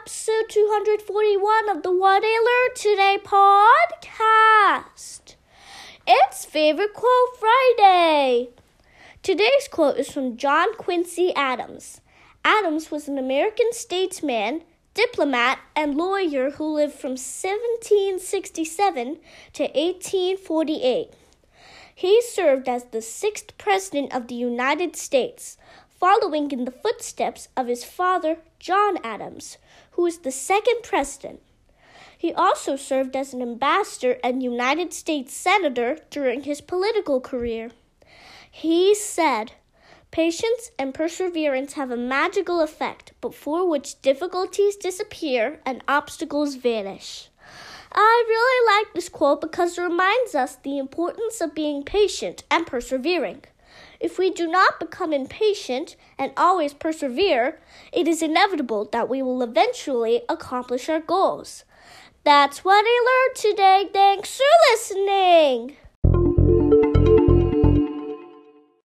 Episode 241 of the What I Learned Today podcast. It's Favorite Quote Friday. Today's quote is from John Quincy Adams. Adams was an American statesman, diplomat, and lawyer who lived from 1767 to 1848. He served as the sixth President of the United States, following in the footsteps of his father, John Adams, who was the second President. He also served as an ambassador and United States Senator during his political career. He said, Patience and perseverance have a magical effect before which difficulties disappear and obstacles vanish. I really like this quote because it reminds us the importance of being patient and persevering. If we do not become impatient and always persevere, it is inevitable that we will eventually accomplish our goals. That's what I learned today. Thanks for listening.